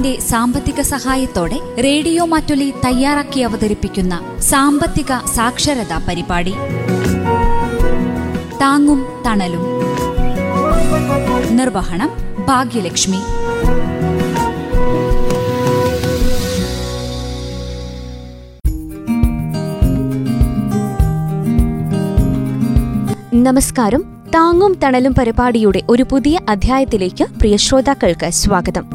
നബാർഡിന്റെ സാമ്പത്തിക സഹായത്തോടെ റേഡിയോ മാറ്റൊലി തയ്യാറാക്കി അവതരിപ്പിക്കുന്ന സാമ്പത്തിക സാക്ഷരതാ പരിപാടി. താങ്ങും തണലും. നിർവഹണം ഭാഗ്യലക്ഷ്മി. നമസ്കാരം. താങ്ങും തണലും പരിപാടിയുടെ ഒരു പുതിയ അധ്യായത്തിലേക്ക് പ്രിയ ശ്രോതാക്കൾക്ക് സ്വാഗതം.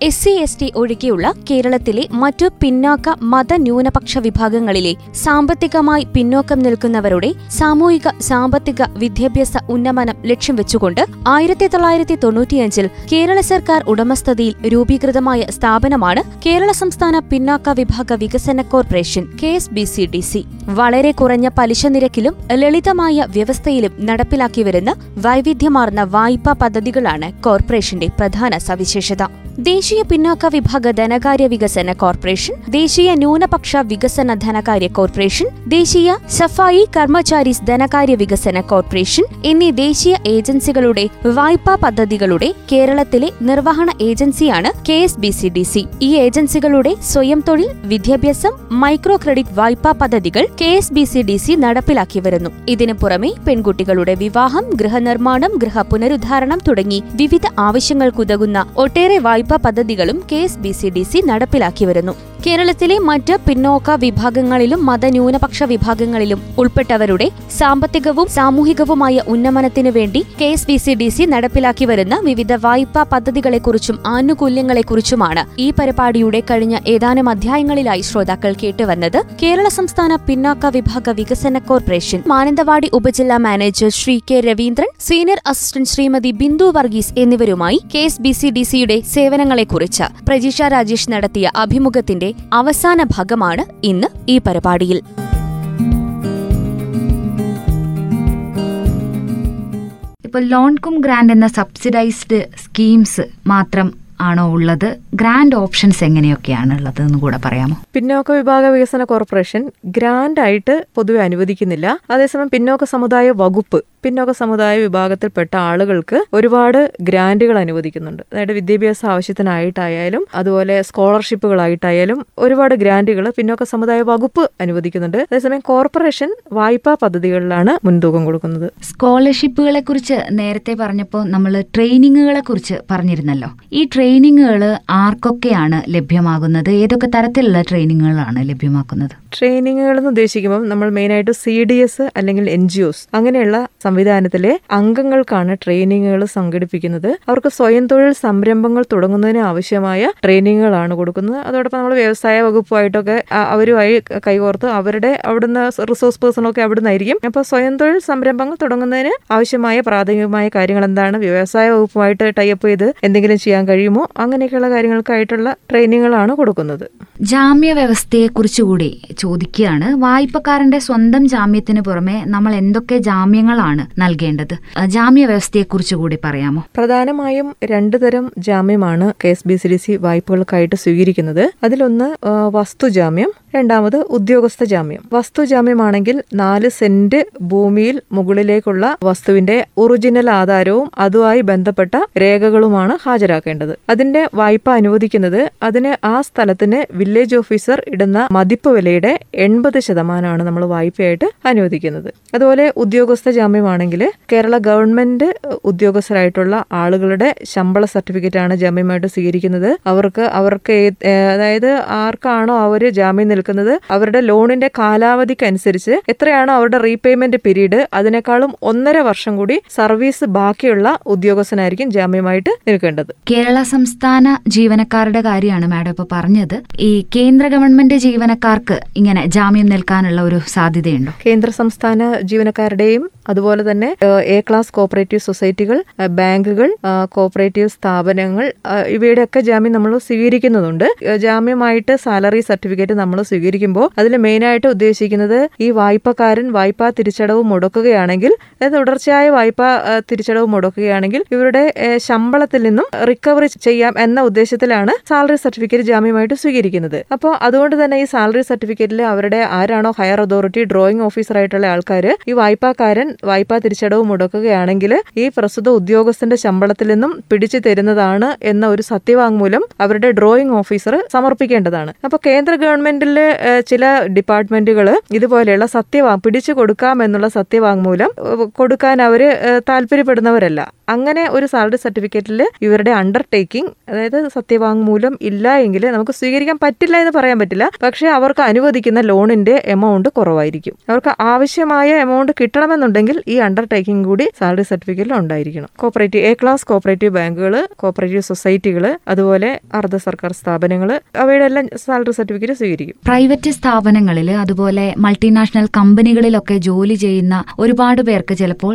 എസ് സി എസ് ടി ഒഴികെയുള്ള കേരളത്തിലെ മറ്റു പിന്നാക്ക മത ന്യൂനപക്ഷ വിഭാഗങ്ങളിലെ സാമ്പത്തികമായി പിന്നോക്കം നിൽക്കുന്നവരുടെ സാമൂഹിക സാമ്പത്തിക വിദ്യാഭ്യാസ ഉന്നമനം ലക്ഷ്യം വെച്ചുകൊണ്ട് ആയിരത്തി തൊള്ളായിരത്തി തൊണ്ണൂറ്റിയഞ്ചിൽ കേരള സർക്കാർ ഉടമസ്ഥതയിൽ രൂപീകൃതമായ സ്ഥാപനമാണ് കേരള സംസ്ഥാന പിന്നാക്ക വിഭാഗ വികസന corporation K S B C D C. വളരെ കുറഞ്ഞ പലിശ നിരക്കിലും ലളിതമായ വ്യവസ്ഥയിലും നടപ്പിലാക്കി വരുന്ന വൈവിധ്യമാർന്ന വായ്പാ പദ്ധതികളാണ് കോർപ്പറേഷന്റെ പ്രധാന സവിശേഷത. ദേശീയ പിന്നാക്ക വിഭാഗ ധനകാര്യ വികസന കോർപ്പറേഷൻ ദേശീയ ന്യൂനപക്ഷ വികസന ധനകാര്യ കോർപ്പറേഷൻ ദേശീയ സഫായി കർമ്മചാരീസ് ധനകാര്യ വികസന കോർപ്പറേഷൻ എന്നീ ദേശീയ ഏജൻസികളുടെ വായ്പാ പദ്ധതികളുടെ കേരളത്തിലെ നിർവഹണ ഏജൻസിയാണ് K S B C D C. ഈ ഏജൻസികളുടെ സ്വയം തൊഴിൽ വിദ്യാഭ്യാസം മൈക്രോ ക്രെഡിറ്റ് വായ്പാ പദ്ധതികൾ K S B C D C നടപ്പിലാക്കി വരുന്നു. ഇതിനു പുറമെ പെൺകുട്ടികളുടെ വിവാഹം ഗൃഹനിർമ്മാണം ഗൃഹ പുനരുദ്ധാരണം തുടങ്ങി വിവിധ ആവശ്യങ്ങൾക്കുതകുന്ന ഒട്ടേറെ വായ്പാ പദ്ധതികളും K S B C D C നടപ്പിലാക്കി വരുന്നു. കേരളത്തിലെ മറ്റ് പിന്നോക്ക വിഭാഗങ്ങളിലും മതന്യൂനപക്ഷ വിഭാഗങ്ങളിലും ഉൾപ്പെട്ടവരുടെ സാമ്പത്തികവും സാമൂഹികവുമായ ഉന്നമനത്തിനു വേണ്ടി K S B C D C നടപ്പിലാക്കി വരുന്ന വിവിധ വായ്പാ പദ്ധതികളെക്കുറിച്ചും ആനുകൂല്യങ്ങളെക്കുറിച്ചുമാണ് ഈ പരിപാടിയുടെ കഴിഞ്ഞ ഏതാനും അധ്യായങ്ങളിലായി ശ്രോതാക്കൾ കേട്ടുവന്നത്. കേരള സംസ്ഥാന പിന്നോക്ക വിഭാഗ വികസന കോർപ്പറേഷൻ മാനന്തവാടി ഉപജില്ലാ manager Shri K Raveendran senior assistant Shrimati Bindu Varghese എന്നിവരുമായി K S B C D സിയുടെ സേവനങ്ങളെക്കുറിച്ച് പ്രജീഷ രാജേഷ് നടത്തിയ അഭിമുഖത്തിന്റെ അവസാന ഭാഗമാണ് ഇന്ന് ഈ പരിപാടിയിൽ. ഇപ്പോൾ ലോൺ കും ഗ്രാൻഡ് എന്ന സബ്സിഡൈസ്ഡ് സ്കീംസ് മാത്രം ആണോ ഉള്ളത്? ഗ്രാൻഡ് ഓപ്ഷൻസ് എങ്ങനെയൊക്കെയാണ് ഉള്ളത് എന്ന് കൂടെ പറയാമോ? പിന്നോക്ക വിഭാഗ വികസന കോർപ്പറേഷൻ ഗ്രാൻഡ് ആയിട്ട് പൊതുവെ അനുവദിക്കുന്നില്ല. അതേസമയം പിന്നോക്ക സമുദായ വകുപ്പ് പിന്നോക്ക സമുദായ വിഭാഗത്തിൽപ്പെട്ട ആളുകൾക്ക് ഒരുപാട് ഗ്രാന്റുകൾ അനുവദിക്കുന്നുണ്ട്. അതായത് വിദ്യാഭ്യാസ ആവശ്യത്തിനായിട്ടായാലും അതുപോലെ സ്കോളർഷിപ്പുകളായിട്ടായാലും ഒരുപാട് ഗ്രാന്റുകൾ പിന്നോക്ക സമുദായ വകുപ്പ് അനുവദിക്കുന്നുണ്ട്. അതേസമയം കോർപ്പറേഷൻ വായ്പാ പദ്ധതികളിലാണ് മുൻതൂക്കം കൊടുക്കുന്നത്. സ്കോളർഷിപ്പുകളെ കുറിച്ച് നേരത്തെ പറഞ്ഞപ്പോൾ നമ്മൾ ട്രെയിനിങ്ങുകളെ കുറിച്ച് പറഞ്ഞിരുന്നല്ലോ. ഈ ട്രെയിനിങ്ങുകൾ ആർക്കൊക്കെയാണ് ലഭ്യമാകുന്നത്? ഏതൊക്കെ തരത്തിലുള്ള ട്രെയിനിങ്ങുകളാണ് ലഭ്യമാക്കുന്നത്? ട്രെയിനിങ്ങുകൾ എന്ന് ഉദ്ദേശിക്കുമ്പോൾ നമ്മൾ മെയിനായിട്ട് സി ഡി എസ് അല്ലെങ്കിൽ എൻ ജി ഒസ് അങ്ങനെയുള്ള സംവിധാനത്തിലെ അംഗങ്ങൾക്കാണ് ട്രെയിനിങ്ങുകൾ സംഘടിപ്പിക്കുന്നത്. അവർക്ക് സ്വയം തൊഴിൽ സംരംഭങ്ങൾ തുടങ്ങുന്നതിന് ആവശ്യമായ ട്രെയിനിങ്ങുകളാണ് കൊടുക്കുന്നത്. അതോടൊപ്പം നമ്മൾ വ്യവസായ വകുപ്പുമായിട്ടൊക്കെ അവരുമായി കൈകോർത്ത് അവരുടെ അവിടുന്ന് റിസോഴ്സ് പേഴ്സണൊക്കെ അവിടുന്ന് ആയിരിക്കും അപ്പോൾ സ്വയം തൊഴിൽ സംരംഭങ്ങൾ തുടങ്ങുന്നതിന് ആവശ്യമായ പ്രാഥമികമായ കാര്യങ്ങൾ എന്താണ്? വ്യവസായ വകുപ്പുമായിട്ട് ടൈപ്പ് ചെയ്ത് എന്തെങ്കിലും ചെയ്യാൻ കഴിയുമോ? അങ്ങനെയൊക്കെയുള്ള കാര്യങ്ങൾക്കായിട്ടുള്ള ട്രെയിനിങ്ങുകളാണ് കൊടുക്കുന്നത്. ജാമ്യ വ്യവസ്ഥയെ കുറിച്ചുകൂടി ചോദിക്കുകയാണ് വായ്പക്കാരന്റെ സ്വന്തം ജാമ്യത്തിന് പുറമെ നമ്മൾ എന്തൊക്കെ ജാമ്യങ്ങളാണ് നൽകേണ്ടത്? ജാമ്യ വ്യവസ്ഥയെ കുറിച്ചുകൂടി പറയാമോ? പ്രധാനമായും രണ്ടു തരം ജാമ്യമാണ് K S B C D C വായ്പകൾക്കായിട്ട് സ്വീകരിക്കുന്നത്. അതിലൊന്ന് വസ്തുജാമ്യം. രണ്ടാമത് ഉദ്യോഗസ്ഥ ജാമ്യം. വസ്തു ജാമ്യമാണെങ്കിൽ നാല് സെന്റ് ഭൂമിയിൽ മുകളിലേക്കുള്ള വസ്തുവിന്റെ ഒറിജിനൽ ആധാരവും അതുമായി ബന്ധപ്പെട്ട രേഖകളുമാണ് ഹാജരാക്കേണ്ടത്. അതിന്റെ വായ്പ അനുവദിക്കുന്നത് അതിന് ആ സ്ഥലത്തിന് വില്ലേജ് ഓഫീസർ ഇടുന്ന മതിപ്പ് വിലയുടെ എൺപത് ശതമാനമാണ് നമ്മൾ വായ്പയായിട്ട് അനുവദിക്കുന്നത്. അതുപോലെ ഉദ്യോഗസ്ഥ ജാമ്യമാണെങ്കിൽ കേരള ഗവൺമെന്റ് ഉദ്യോഗസ്ഥരായിട്ടുള്ള ആളുകളുടെ ശമ്പള സർട്ടിഫിക്കറ്റ് ആണ് ജാമ്യമായിട്ട് സ്വീകരിക്കുന്നത്. അവർക്ക് അവർക്ക് അതായത് ആർക്കാണോ അവർ ജാമ്യം നിൽക്കുന്നത് അവരുടെ ലോണിന്റെ കാലാവധിക്കനുസരിച്ച് എത്രയാണോ അവരുടെ റീപേയ്മെന്റ് പീരീഡ് അതിനേക്കാളും ഒന്നര വർഷം കൂടി സർവീസ് ബാക്കിയുള്ള ഉദ്യോഗസ്ഥനായിരിക്കും ജാമ്യമായിട്ട് നിൽക്കേണ്ടത്. കേരള സംസ്ഥാന ജീവനക്കാരുടെ കാര്യമാണ് മാഡം ഇപ്പൊ പറഞ്ഞത്. ഈ കേന്ദ്ര ഗവൺമെന്റ് ജീവനക്കാർക്ക് ഇങ്ങനെ ജാമ്യം നിൽക്കാനുള്ള ഒരു സാധ്യതയുണ്ടോ? കേന്ദ്ര സംസ്ഥാന ജീവനക്കാരുടെയും അതുപോലെ തന്നെ എ ക്ലാസ് കോപ്പറേറ്റീവ് സൊസൈറ്റികൾ ബാങ്കുകൾ കോപ്പറേറ്റീവ് സ്ഥാപനങ്ങൾ ഇവയുടെയൊക്കെ ജാമ്യം നമ്മൾ സ്വീകരിക്കുന്നതുണ്ട് ജാമ്യമായിട്ട് സാലറി സർട്ടിഫിക്കറ്റ് നമ്മൾ സ്വീകരിക്കുമ്പോൾ അതിൽ മെയിനായിട്ട് ഉദ്ദേശിക്കുന്നത് ഈ വായ്പക്കാരൻ വായ്പാ തിരിച്ചടവ് മുടക്കുകയാണെങ്കിൽ തുടർച്ചയായ വായ്പാ തിരിച്ചടവ് മുടക്കുകയാണെങ്കിൽ ഇവരുടെ ശമ്പളത്തിൽ നിന്നും റിക്കവറി ചെയ്യാം എന്ന ഉദ്ദേശത്തിലാണ് സാലറി സർട്ടിഫിക്കറ്റ് ജാമ്യമായിട്ട് സ്വീകരിക്കുന്നത്. അപ്പോൾ അതുകൊണ്ട് തന്നെ ഈ സാലറി സർട്ടിഫിക്കറ്റിൽ അവരുടെ ആരാണോ ഹയർ അതോറിറ്റി ഡ്രോയിങ് ഓഫീസർ ആയിട്ടുള്ള ആൾക്കാർ ഈ വായ്പാക്കാരൻ വായ്പാ തിരിച്ചടവ് മുടക്കുകയാണെങ്കിൽ ഈ പ്രസ്തുത ഉദ്യോഗസ്ഥന്റെ ശമ്പളത്തിൽ നിന്നും പിടിച്ചു തരുന്നതാണ് എന്ന ഒരു സത്യവാങ്മൂലം അവരുടെ ഡ്രോയിങ് ഓഫീസർ സമർപ്പിക്കേണ്ടതാണ്. അപ്പോൾ കേന്ദ്ര ഗവൺമെന്റിലെ ചില ഡിപ്പാർട്ട്മെന്റുകൾ ഇതുപോലെയുള്ള സത്യവാങ് പിടിച്ചു കൊടുക്കാം എന്നുള്ള സത്യവാങ്മൂലം കൊടുക്കാൻ അവർ താല്പര്യപ്പെടുന്നവരല്ല. അങ്ങനെ ഒരു സാലറി സർട്ടിഫിക്കറ്റിൽ ഇവരുടെ അണ്ടർടേക്കിംഗ് അതായത് സത്യവാങ്മൂലം ഇല്ല എങ്കിൽ നമുക്ക് സ്വീകരിക്കാൻ പറ്റില്ല എന്ന് പറയാൻ പറ്റില്ല. പക്ഷേ അവർക്ക് അനുവദിക്കുന്ന ലോണിന്റെ എമൗണ്ട് കുറവായിരിക്കും. അവർക്ക് ആവശ്യമായ എമൗണ്ട് കിട്ടണമെന്നുണ്ടെങ്കിൽ ഈ അണ്ടർടേക്കിംഗ് കൂടി സാലറി സർട്ടിഫിക്കറ്റിൽ ഉണ്ടായിരിക്കണം. കോപ്പറേറ്റീവ് എ ക്ലാസ് കോപ്പറേറ്റീവ് ബാങ്കുകൾ കോപ്പറേറ്റീവ് സൊസൈറ്റികൾ അതുപോലെ അർദ്ധ സർക്കാർ സ്ഥാപനങ്ങൾ അവയുടെ എല്ലാം സാലറി സർട്ടിഫിക്കറ്റ് സ്വീകരിക്കും. പ്രൈവറ്റ് സ്ഥാപനങ്ങളിൽ അതുപോലെ മൾട്ടിനാഷണൽ കമ്പനികളിലൊക്കെ ജോലി ചെയ്യുന്ന ഒരുപാട് പേർക്ക് ചിലപ്പോൾ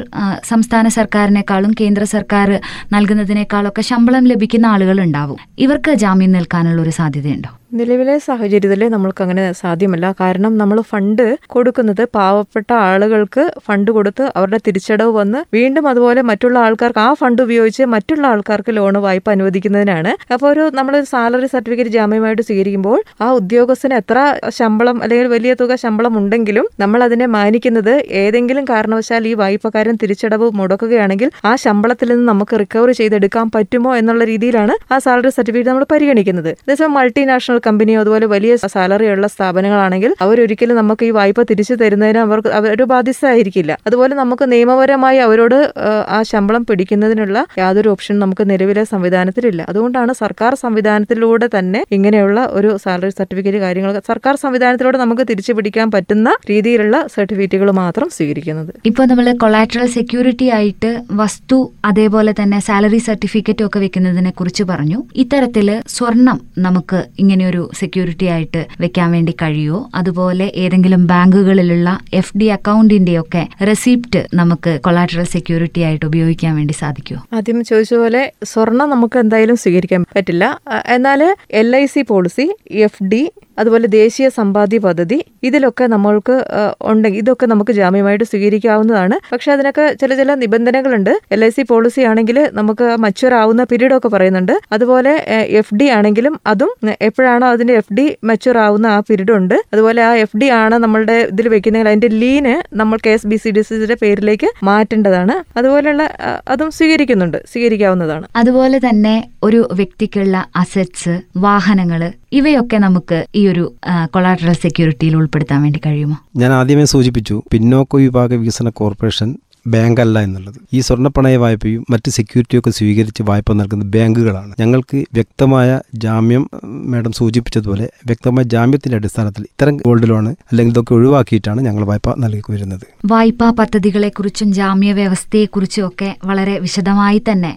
സംസ്ഥാന സർക്കാരിനേക്കാളും കേന്ദ്ര സർക്കാർ നൽകുന്നതിനേക്കാളൊക്കെ ശമ്പളം ലഭിക്കുന്ന ആളുകൾ ഉണ്ടാവും. ഇവർക്ക് ജാമ്യം നിൽക്കാനുള്ള ഒരു സാധ്യതയുണ്ടോ? നിലവിലെ സാഹചര്യത്തിൽ നമ്മൾക്ക് അങ്ങനെ സാധ്യമല്ല. കാരണം നമ്മൾ ഫണ്ട് കൊടുക്കുന്നത് പാവപ്പെട്ട ആളുകൾക്ക് ഫണ്ട് കൊടുത്ത് അവരുടെ തിരിച്ചടവ് വന്ന് വീണ്ടും അതുപോലെ മറ്റുള്ള ആൾക്കാർക്ക് ആ ഫണ്ട് ഉപയോഗിച്ച് മറ്റുള്ള ആൾക്കാർക്ക് ലോൺ വായ്പ അനുവദിക്കുന്നതിനാണ്. അപ്പോൾ ഒരു നമ്മൾ സാലറി സർട്ടിഫിക്കറ്റ് ജാമ്യമായിട്ട് സ്വീകരിക്കുമ്പോൾ ആ ഉദ്യോഗസ്ഥന് എത്ര ശമ്പളം അല്ലെങ്കിൽ വലിയ തുക ശമ്പളം ഉണ്ടെങ്കിലും നമ്മൾ അതിനെ മാനിക്കുന്നത് ഏതെങ്കിലും കാരണവശാൽ ഈ വായ്പക്കാരൻ തിരിച്ചടവ് മുടക്കുകയാണെങ്കിൽ ആ ശമ്പളത്തിൽ നിന്ന് നമുക്ക് റിക്കവർ ചെയ്തെടുക്കാൻ പറ്റുമോ എന്നുള്ള രീതിയിലാണ് ആ സാലറി സർട്ടിഫിക്കറ്റ് നമ്മൾ പരിഗണിക്കുന്നത്. അതേസമയം മൾട്ടിനാഷണൽ കമ്പനിയോ അതുപോലെ വലിയ സാലറിയുള്ള സ്ഥാപനങ്ങളാണെങ്കിൽ അവരൊരിക്കലും നമുക്ക് ഈ വായ്പ തിരിച്ചു തരുന്നതിന് അവർക്ക് ഒരു ബാധ്യസ്ഥരായിരിക്കില്ല. അതുപോലെ നമുക്ക് നിയമപരമായി അവരോട് ആ, ശമ്പളം പിടിക്കുന്നതിനുള്ള യാതൊരു ഓപ്ഷൻ നമുക്ക് നിലവിലെ സംവിധാനത്തിലില്ല. അതുകൊണ്ടാണ് സർക്കാർ സംവിധാനത്തിലൂടെ തന്നെ ഇങ്ങനെയുള്ള ഒരു സാലറി സർട്ടിഫിക്കറ്റ് കാര്യങ്ങൾ സർക്കാർ സംവിധാനത്തിലൂടെ നമുക്ക് തിരിച്ചു പിടിക്കാൻ പറ്റുന്ന രീതിയിലുള്ള സർട്ടിഫിക്കറ്റുകൾ മാത്രം സ്വീകരിക്കുന്നത്. ഇപ്പോൾ നമ്മൾ കൊളാറ്ററൽ സെക്യൂരിറ്റി ആയിട്ട് വസ്തു അതേപോലെ തന്നെ സാലറി സർട്ടിഫിക്കറ്റും ഒക്കെ വെക്കുന്നതിനെ കുറിച്ച് പറഞ്ഞു. ഇത്തരത്തിൽ സ്വർണം നമുക്ക് ഇങ്ങനെയൊരു സെക്യൂരിറ്റി ആയിട്ട് വെക്കാൻ വേണ്ടി കഴിയുമോ? അതുപോലെ ഏതെങ്കിലും ബാങ്കുകളിലുള്ള എഫ് ഡി അക്കൗണ്ടിന്റെയൊക്കെ റെസിപ്റ്റ് നമുക്ക് കൊളാട്രൽ സെക്യൂരിറ്റി ആയിട്ട് ഉപയോഗിക്കാൻ വേണ്ടി സാധിക്കുമോ? ആദ്യം ചോദിച്ച പോലെ സ്വർണം നമുക്ക് എന്തായാലും സ്വീകരിക്കാൻ പറ്റില്ല. എന്നാൽ L I C policy F D അതുപോലെ ദേശീയ സമ്പാദ്യ പദ്ധതി ഇതിലൊക്കെ നമ്മൾക്ക് ഉണ്ടെങ്കിൽ ഇതൊക്കെ നമുക്ക് ജാമ്യമായിട്ട് സ്വീകരിക്കാവുന്നതാണ്. പക്ഷെ അതിനൊക്കെ ചില ചില നിബന്ധനകളുണ്ട്. എൽ ഐ സി പോളിസി ആണെങ്കിൽ നമുക്ക് മച്ചുവർ ആവുന്ന പീരീഡ് ഒക്കെ പറയുന്നുണ്ട്. അതുപോലെ എഫ് ഡി ആണെങ്കിലും അതും എപ്പോഴാണോ അതിന്റെ എഫ് ഡി മച്ചുവർ ആവുന്ന ആ പീരീഡ് ഉണ്ട് അതുപോലെ ആ എഫ് ഡി ആണ് നമ്മളുടെ ഇതിൽ വെക്കുന്നെങ്കിൽ അതിന്റെ ലീന് നമ്മൾ K S B C D സിയുടെ പേരിലേക്ക് മാറ്റേണ്ടതാണ്. അതുപോലെയുള്ള അതും സ്വീകരിക്കുന്നുണ്ട്. സ്വീകരിക്കാവുന്നതാണ്. അതുപോലെ തന്നെ ഒരു വ്യക്തിക്കുള്ള അസറ്റ്സ് വാഹനങ്ങൾ ഇവയൊക്കെ നമുക്ക് ഈ ഒരു കൊളാട്രൽ സെക്യൂരിറ്റിയിൽ ഉൾപ്പെടുത്താൻ വേണ്ടി കഴിയുമോ? ഞാൻ ആദ്യമേ സൂചിപ്പിച്ചു പിന്നോക്ക വിഭാഗ വികസന കോർപ്പറേഷൻ ബാങ്ക് അല്ല എന്നുള്ളത്. ഈ സ്വർണപ്പണയ വായ്പയും മറ്റ് സെക്യൂരിറ്റിയൊക്കെ സ്വീകരിച്ച് വായ്പ നൽകുന്ന ബാങ്കുകളാണ്. ഞങ്ങൾക്ക് വ്യക്തമായ ജാമ്യം മാഡം സൂചിപ്പിച്ചതുപോലെ വ്യക്തമായ ജാമ്യത്തിന്റെ അടിസ്ഥാനത്തിൽ ഇത്തരം ഗോൾഡ് ലോൺ അല്ലെങ്കിൽ ഇതൊക്കെ ഒഴിവാക്കിയിട്ടാണ് ഞങ്ങൾ വായ്പ നൽകി വരുന്നത്. വായ്പാ പദ്ധതികളെക്കുറിച്ചും ജാമ്യ വ്യവസ്ഥയെക്കുറിച്ചും ഒക്കെ വളരെ വിശദമായി തന്നെ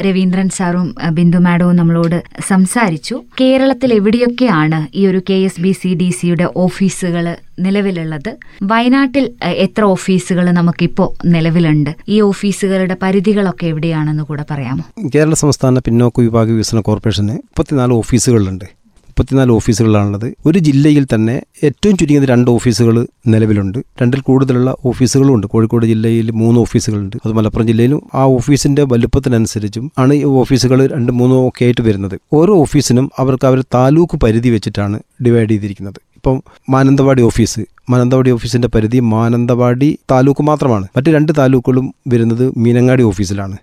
രവീന്ദ്രൻ സാറും ബിന്ദു മാഡവും നമ്മളോട് സംസാരിച്ചു. കേരളത്തിൽ എവിടെയൊക്കെയാണ് ഈ ഒരു K S B C D സിയുടെ ഓഫീസുകൾ നിലവിലുള്ളത്? വയനാട്ടിൽ എത്ര ഓഫീസുകൾ നമുക്കിപ്പോൾ നിലവിലുണ്ട്? ഈ ഓഫീസുകളുടെ പരിധികളൊക്കെ എവിടെയാണെന്ന് കൂടെ പറയാമോ? കേരള സംസ്ഥാന പിന്നോക്ക വിഭാഗ വികസന കോർപ്പറേഷന് മുപ്പത്തിനാല് ഓഫീസുകളുണ്ട്. മുപ്പത്തിനാല് ഓഫീസുകളാണുള്ളത് ഒരു ജില്ലയിൽ തന്നെ ഏറ്റവും ചുരുങ്ങിയത് രണ്ട് ഓഫീസുകൾ നിലവിലുണ്ട്. രണ്ടിൽ കൂടുതലുള്ള ഓഫീസുകളും ഉണ്ട്. കോഴിക്കോട് ജില്ലയിൽ മൂന്ന് ഓഫീസുകളുണ്ട്. അത് മലപ്പുറം ജില്ലയിലും ആ ഓഫീസിന്റെ വലുപ്പത്തിനനുസരിച്ചും ആണ് ഈ ഓഫീസുകൾ രണ്ട് മൂന്നോ ഒക്കെ ആയിട്ട് വരുന്നത്. ഓരോ ഓഫീസിനും അവർക്ക് അവർ താലൂക്ക് പരിധി വെച്ചിട്ടാണ് ഡിവൈഡ് ചെയ്തിരിക്കുന്നത്. ഇപ്പം മാനന്തവാടി ഓഫീസ്. മാനന്തവാടി ഓഫീസിന്റെ പരിധി മാനന്തവാടി താലൂക്ക് മാത്രമാണ്. മറ്റ് രണ്ട് താലൂക്കുകളും വരുന്നത് മീനങ്ങാടി ഓഫീസിലാണ്.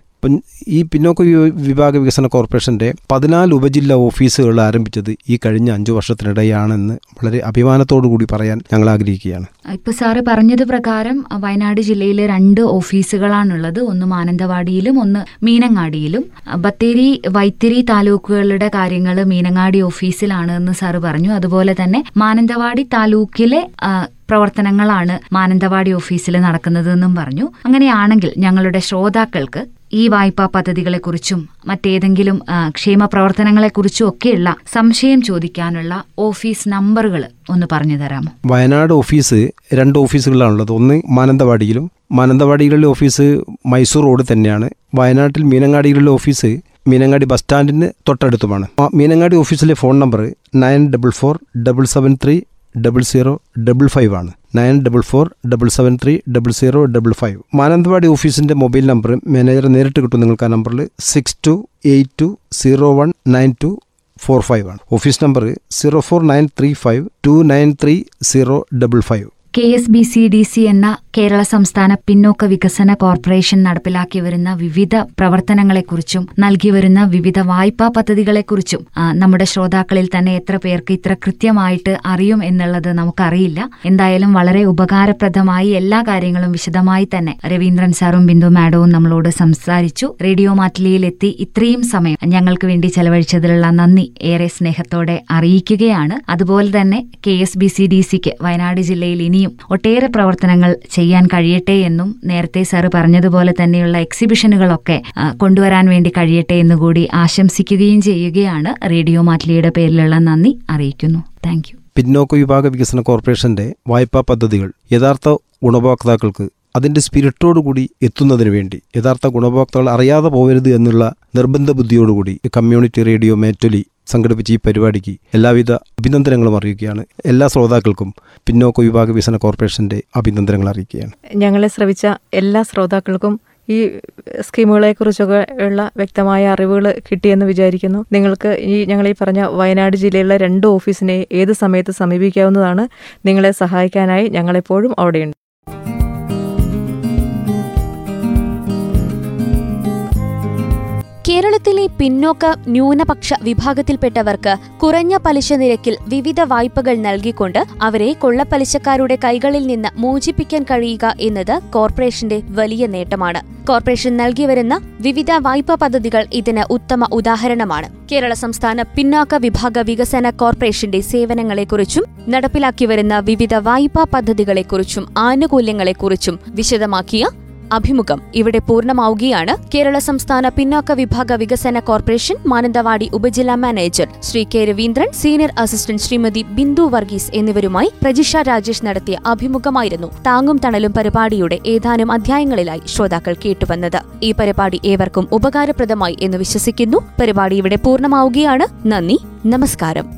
ഈ പിന്നോക്ക വിഭാഗ വികസന കോർപ്പറേഷന്റെ പതിനാല് ഉപജില്ല ഓഫീസുകൾ ആരംഭിച്ചത് ഈ കഴിഞ്ഞ അഞ്ചു വർഷത്തിനിടെയാണെന്ന് വളരെ അഭിമാനത്തോടു കൂടി പറയാൻ ഞങ്ങൾ ആഗ്രഹിക്കുകയാണ്. ഇപ്പോൾ സാറ് പറഞ്ഞത് പ്രകാരം വയനാട് ജില്ലയിലെ രണ്ട് ഓഫീസുകളാണുള്ളത്. ഒന്ന് മാനന്തവാടിയിലും ഒന്ന് മീനങ്ങാടിയിലും. ബത്തേരി വൈത്തിരി താലൂക്കുകളുടെ കാര്യങ്ങൾ മീനങ്ങാടി ഓഫീസിലാണ് എന്ന് സാറ് പറഞ്ഞു. അതുപോലെ തന്നെ മാനന്തവാടി താലൂക്കിലെ പ്രവർത്തനങ്ങളാണ് മാനന്തവാടി ഓഫീസിൽ നടക്കുന്നതെന്നും പറഞ്ഞു. അങ്ങനെയാണെങ്കിൽ ഞങ്ങളുടെ ശ്രോതാക്കൾക്ക് ഈ വായ്പാ പദ്ധതികളെക്കുറിച്ചും മറ്റേതെങ്കിലും ക്ഷേമ പ്രവർത്തനങ്ങളെക്കുറിച്ചും ഒക്കെയുള്ള സംശയം ചോദിക്കാനുള്ള ഓഫീസ് നമ്പറുകൾ ഒന്ന് പറഞ്ഞു തരാമോ? വയനാട് ഓഫീസ് രണ്ട് ഓഫീസുകളാണുള്ളത് ഒന്ന് മാനന്തവാടിയിലും മാനന്തവാടികളിലെ ഓഫീസ് മൈസൂർ റോഡ് തന്നെയാണ്. വയനാട്ടിൽ മീനങ്ങാടികളിലെ ഓഫീസ് മീനങ്ങാടി ബസ് സ്റ്റാൻഡിന് തൊട്ടടുത്തുമാണ്. മീനങ്ങാടി ഓഫീസിലെ phone number nine double four double seven three double zero double five ആണ്. Nine double four double seven three double zero double five. Mananthavady ഓഫീസിന്റെ മൊബൈൽ നമ്പർ മാനേജറെ നേരിട്ട് കിട്ടും നിങ്ങൾക്ക് ആ നമ്പറിൽ six two eight two zero one nine two four five ആണ്. Office number zero four nine three five two nine three zero double five. K S B C D C എന്ന കേരള സംസ്ഥാന പിന്നോക്ക വികസന കോർപ്പറേഷൻ നടപ്പിലാക്കി വരുന്ന വിവിധ പ്രവർത്തനങ്ങളെക്കുറിച്ചും നൽകി വരുന്ന വിവിധ വായ്പാ പദ്ധതികളെക്കുറിച്ചും നമ്മുടെ ശ്രോതാക്കളിൽ തന്നെ എത്ര പേർക്ക് ഇത്ര കൃത്യമായിട്ട് അറിയും എന്നുള്ളത് നമുക്കറിയില്ല. എന്തായാലും വളരെ ഉപകാരപ്രദമായി എല്ലാ കാര്യങ്ങളും വിശദമായി തന്നെ രവീന്ദ്രൻ സാറും ബിന്ദു മാഡവും നമ്മളോട് സംസാരിച്ചു. റേഡിയോ മാറ്റിലിയിലെത്തി ഇത്രയും സമയം ഞങ്ങൾക്ക് വേണ്ടി ചെലവഴിച്ചതിലുള്ള നന്ദി ഏറെ സ്നേഹത്തോടെ അറിയിക്കുകയാണ്. അതുപോലെ തന്നെ K S B C D സിക്ക് വയനാട് ജില്ലയിൽ ഇനിയും ഒട്ടേറെ പ്രവർത്തനങ്ങൾ ചെയ്യാൻ കഴിയട്ടെ എന്നും നേരത്തെ സാറ് പറഞ്ഞതുപോലെ തന്നെയുള്ള എക്സിബിഷനുകളൊക്കെ കൊണ്ടുവരാൻ വേണ്ടി കഴിയട്ടെ എന്നു കൂടി ആശംസിക്കുകയും ചെയ്യുകയാണ് റേഡിയോ മാറ്റ്ലിയുടെ പേരിലുള്ള നന്ദി അറിയിക്കുന്നു. താങ്ക് പിന്നോക്ക വിഭാഗ വികസന കോർപ്പറേഷന്റെ വായ്പാ പദ്ധതികൾ യഥാർത്ഥ ഗുണഭോക്താക്കൾക്ക് അതിന്റെ സ്പിരിറ്റോടുകൂടി എത്തുന്നതിന് വേണ്ടി യഥാർത്ഥ ഗുണഭോക്താക്കൾ അറിയാതെ പോകരുത് എന്നുള്ള നിർബന്ധ ബുദ്ധിയോടുകൂടി കമ്മ്യൂണിറ്റി റേഡിയോ മേറ്റൊലി സംഘടിപ്പിച്ച ഈ പരിപാടിക്ക് എല്ലാവിധ അഭിനന്ദനങ്ങളും അറിയിക്കുകയാണ്. എല്ലാ ശ്രോതാക്കൾക്കും പിന്നോക്ക വിഭാഗ വികസന കോർപ്പറേഷന്റെ അഭിനന്ദനങ്ങൾ അറിയിക്കുകയാണ്. ഞങ്ങളെ ശ്രവിച്ച എല്ലാ ശ്രോതാക്കൾക്കും ഈ സ്കീമുകളെക്കുറിച്ചൊക്കെ ഉള്ള വ്യക്തമായ അറിവുകൾ കിട്ടിയെന്ന് വിചാരിക്കുന്നു. നിങ്ങൾക്ക് ഈ ഞങ്ങൾ ഈ പറഞ്ഞ വയനാട് ജില്ലയിലെ രണ്ട് ഓഫീസിനെ ഏത് സമയത്ത് സമീപിക്കാവുന്നതാണ് നിങ്ങളെ സഹായിക്കാനായി ഞങ്ങളെപ്പോഴും അവിടെയുണ്ട്. കേരളത്തിലെ പിന്നോക്ക ന്യൂനപക്ഷ വിഭാഗത്തിൽപ്പെട്ടവർക്ക് കുറഞ്ഞ പലിശ നിരക്കിൽ വിവിധ വായ്പകൾ നൽകിക്കൊണ്ട് അവരെ കൊള്ളപ്പലിശക്കാരുടെ കൈകളിൽ നിന്ന് മോചിപ്പിക്കാൻ കഴിയുക എന്നത് കോർപ്പറേഷന്റെ വലിയ നേട്ടമാണ്. കോർപ്പറേഷൻ നൽകി വരുന്ന വിവിധ വായ്പാ പദ്ധതികൾ ഇതിന് ഉത്തമ ഉദാഹരണമാണ്. കേരള സംസ്ഥാന പിന്നാക്ക വിഭാഗ വികസന കോർപ്പറേഷന്റെ സേവനങ്ങളെക്കുറിച്ചും നടപ്പിലാക്കി വരുന്ന വിവിധ വായ്പാ പദ്ധതികളെക്കുറിച്ചും ആനുകൂല്യങ്ങളെക്കുറിച്ചും വിശദമാക്കിയ അഭിമുഖം ഇവിടെ പൂർണമാവുകയാണ്. കേരള സംസ്ഥാന പിന്നോക്ക വിഭാഗ വികസന കോർപ്പറേഷൻ മാനന്തവാടി ഉപജില്ലാ manager Shri K Raveendran senior assistant Shrimati Bindu Varghese എന്നിവരുമായി പ്രജിഷ രാജേഷ് നടത്തിയ അഭിമുഖമായിരുന്നു താങ്ങും തണലും പരിപാടിയുടെ ഏതാനും അധ്യായങ്ങളിലായി ശ്രോതാക്കൾ കേട്ടുവന്നത്. ഈ പരിപാടി ഏവർക്കും ഉപകാരപ്രദമായി എന്ന് വിശ്വസിക്കുന്നു. പരിപാടി ഇവിടെ പൂർണമാവുകയാണ്. നന്ദി. നമസ്കാരം.